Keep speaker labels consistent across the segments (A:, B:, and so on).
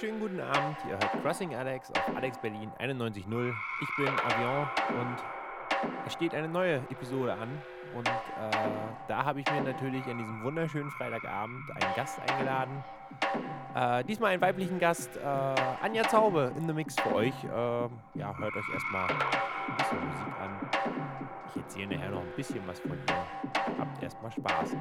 A: wunderschönen guten Abend. Ihr hört Crossing Alex auf Alex Berlin 91.0. Ich bin Avion und es steht eine neue Episode an. Und äh, da habe ich mir natürlich an diesem wunderschönen Freitagabend einen Gast eingeladen. Äh, diesmal einen weiblichen Gast, äh, Anja Zaube in the Mix für euch. Ähm, ja, hört euch erstmal ein bisschen Musik an. Ich erzähle nachher noch ein bisschen was von ihr. Habt erstmal Spaß.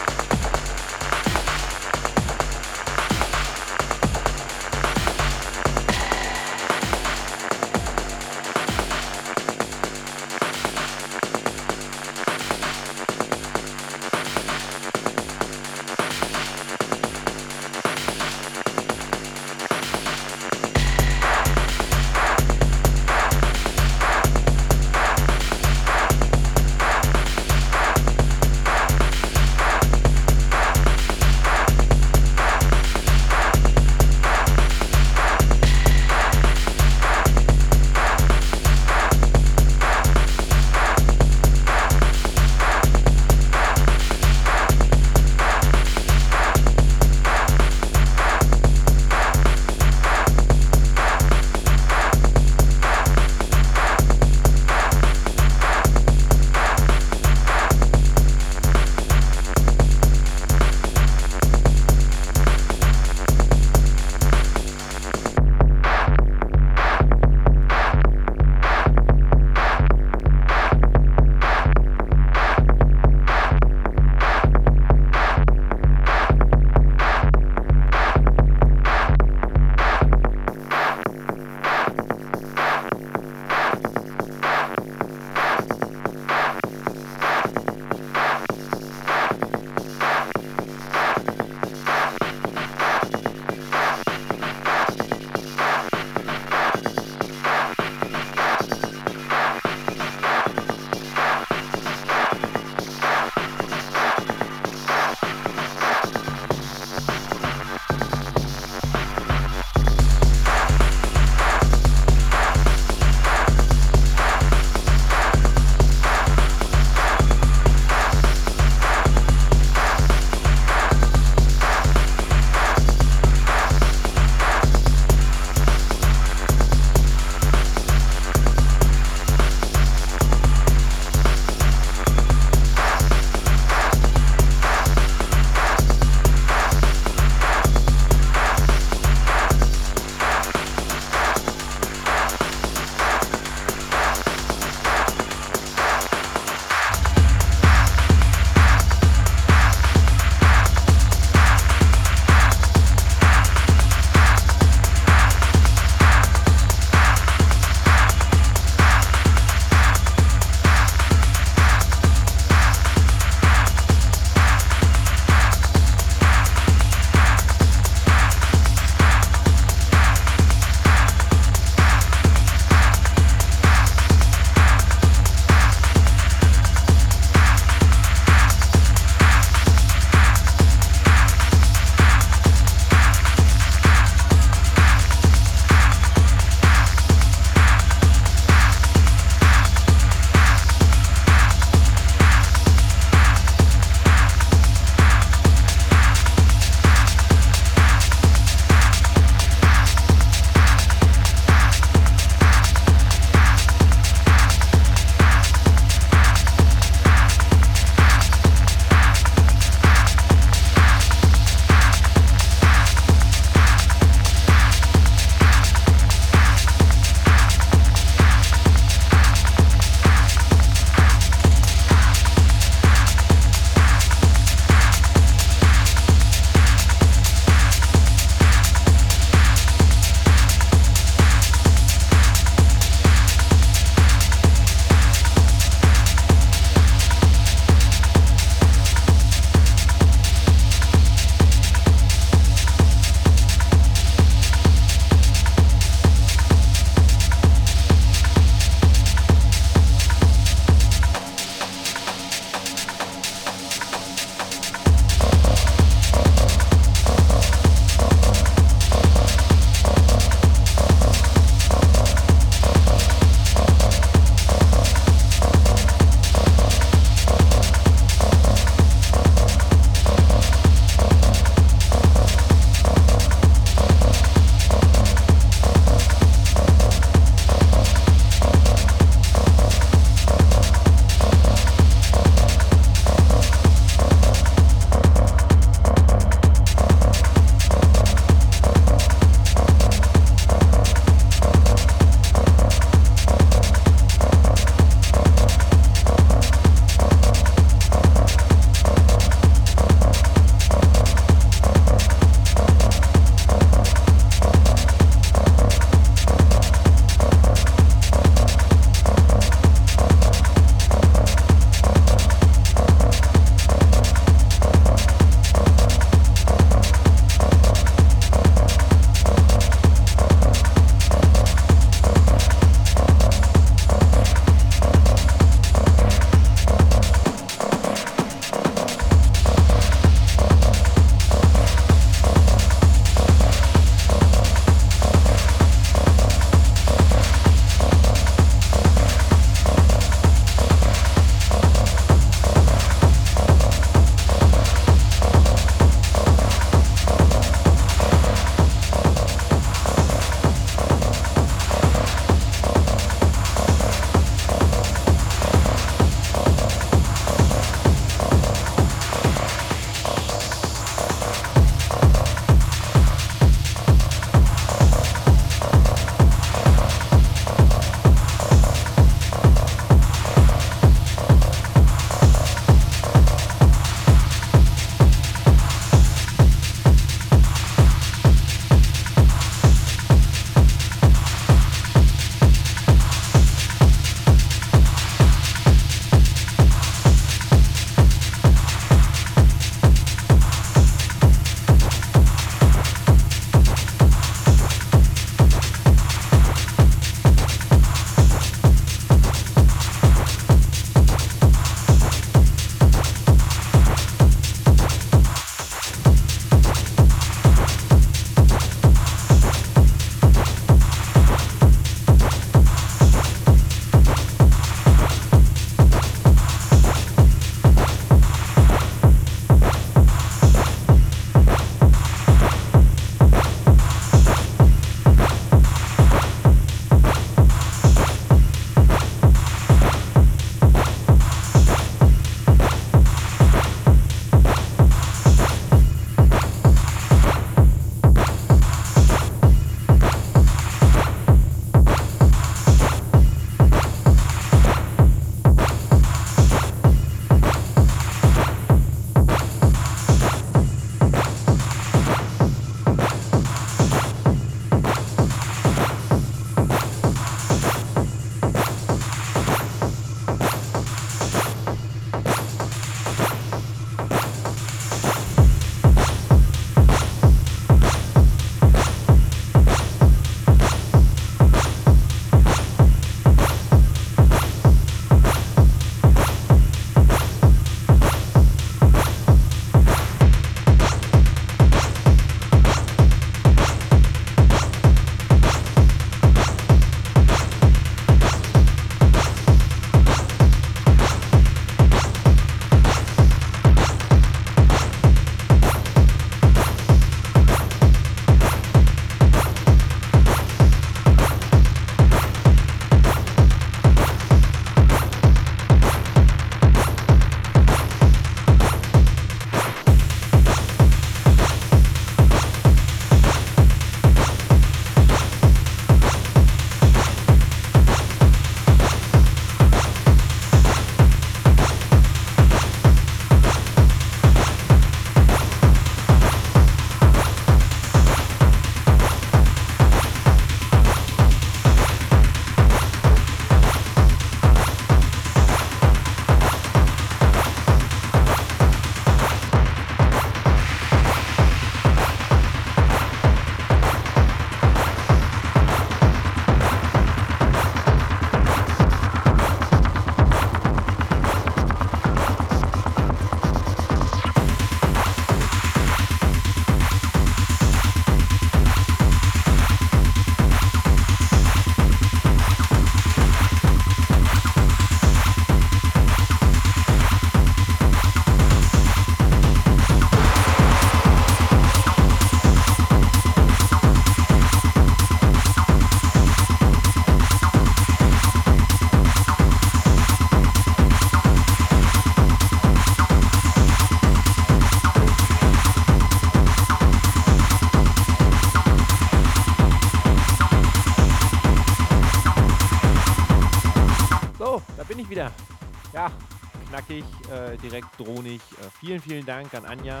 A: Knackig, äh, direkt drohnig. Äh, vielen, vielen Dank an Anja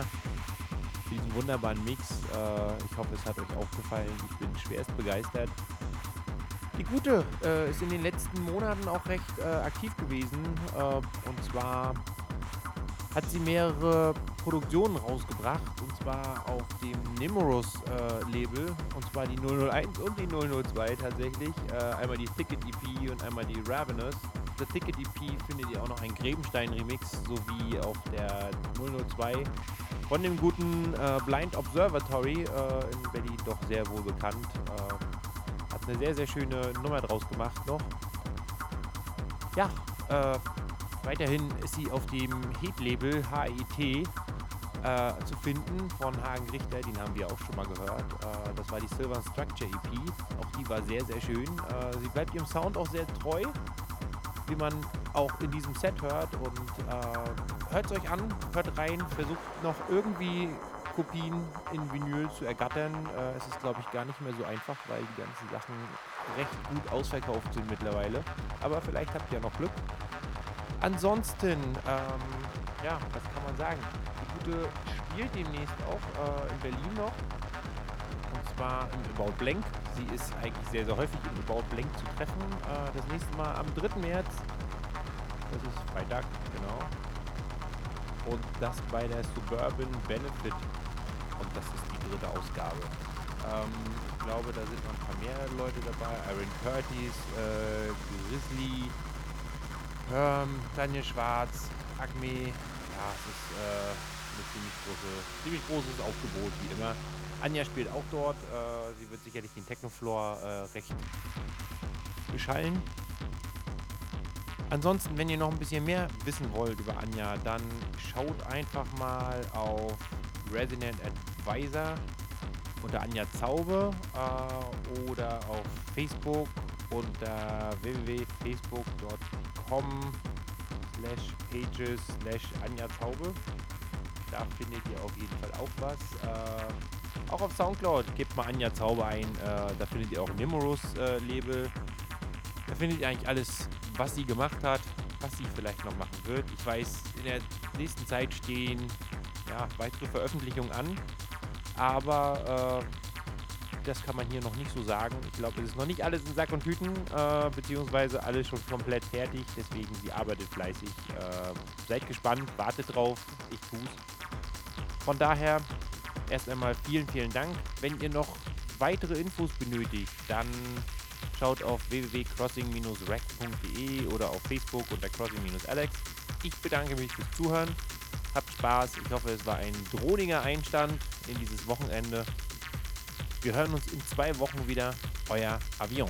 A: für diesen wunderbaren Mix. Äh, ich hoffe, es hat euch auch gefallen. Ich bin schwerst begeistert. Die Gute äh, ist in den letzten Monaten auch recht äh, aktiv gewesen. Äh, und zwar hat sie mehrere Produktionen rausgebracht. Und zwar auf dem Nimorous-Label. und zwar die 001 und die 002 tatsächlich. einmal die Ticket EP und einmal die Ravenous. The Ticket EP findet ihr auch noch ein Grebenstein-Remix sowie auf der 002 von dem guten äh, Blind Observatory äh, in Berlin doch sehr wohl bekannt. Äh, hat eine sehr, sehr schöne Nummer draus gemacht noch. Ja, äh, weiterhin ist sie auf dem Heat-Label HIT äh, zu finden von Hagen Richter, den haben wir auch schon mal gehört. Äh, das war die Silver Structure EP. Auch die war sehr, sehr schön. Sie bleibt ihrem Sound auch sehr treu wie man auch in diesem Set hört. Und äh, hört es euch an, hört rein, versucht noch irgendwie Kopien in Vinyl zu ergattern. Äh, es ist, glaube ich, gar nicht mehr so einfach, weil die ganzen Sachen recht gut ausverkauft sind mittlerweile. Aber vielleicht habt ihr noch Glück. Ansonsten, ähm, ja, was kann man sagen? Die Gute spielt demnächst auch äh, in Berlin noch. Und zwar im About Blank. Sie ist eigentlich sehr, sehr häufig About Blank zu treffen. Äh, das nächste Mal am 3. März. Das ist Freitag, genau. Und das bei der Suburban Benefit. Und das ist die dritte Ausgabe. Ähm, ich glaube, da sind noch ein paar mehr Leute dabei. Aaron Curtis, äh, Grizzly, ähm, Daniel Schwarz, Acme. Ja, es ist äh, ein ziemlich, große, ziemlich großes Aufgebot, wie immer. Anja spielt auch dort. Äh, sie wird sicherlich den Technofloor äh, recht beschallen. Ansonsten, wenn ihr noch ein bisschen mehr wissen wollt über Anja, dann schaut einfach mal auf Resident Advisor unter Anja Zaube äh, oder auf Facebook unter www.facebook.com slash pages slash Anja Zaube. Da findet ihr auf jeden Fall auch was. Äh, auch auf Soundcloud gebt mal Anja Zauber ein. Äh, da findet ihr auch Nimorous-Label. Äh, da findet ihr eigentlich alles, was sie gemacht hat, was sie vielleicht noch machen wird. Ich weiß, in der nächsten Zeit stehen ja, weitere Veröffentlichungen an. Aber äh, das kann man hier noch nicht so sagen. Ich glaube, es ist noch nicht alles in Sack und Hüten, äh, beziehungsweise alles schon komplett fertig. Deswegen, sie arbeitet fleißig. Äh, seid gespannt, wartet drauf. Ich tu's. Von daher erst einmal vielen, vielen Dank. Wenn ihr noch weitere Infos benötigt, dann schaut auf www.crossing-rack.de oder auf Facebook unter crossing-alex. Ich bedanke mich fürs Zuhören. Habt Spaß. Ich hoffe, es war ein drohniger Einstand in dieses Wochenende. Wir hören uns in zwei Wochen wieder. Euer Avion.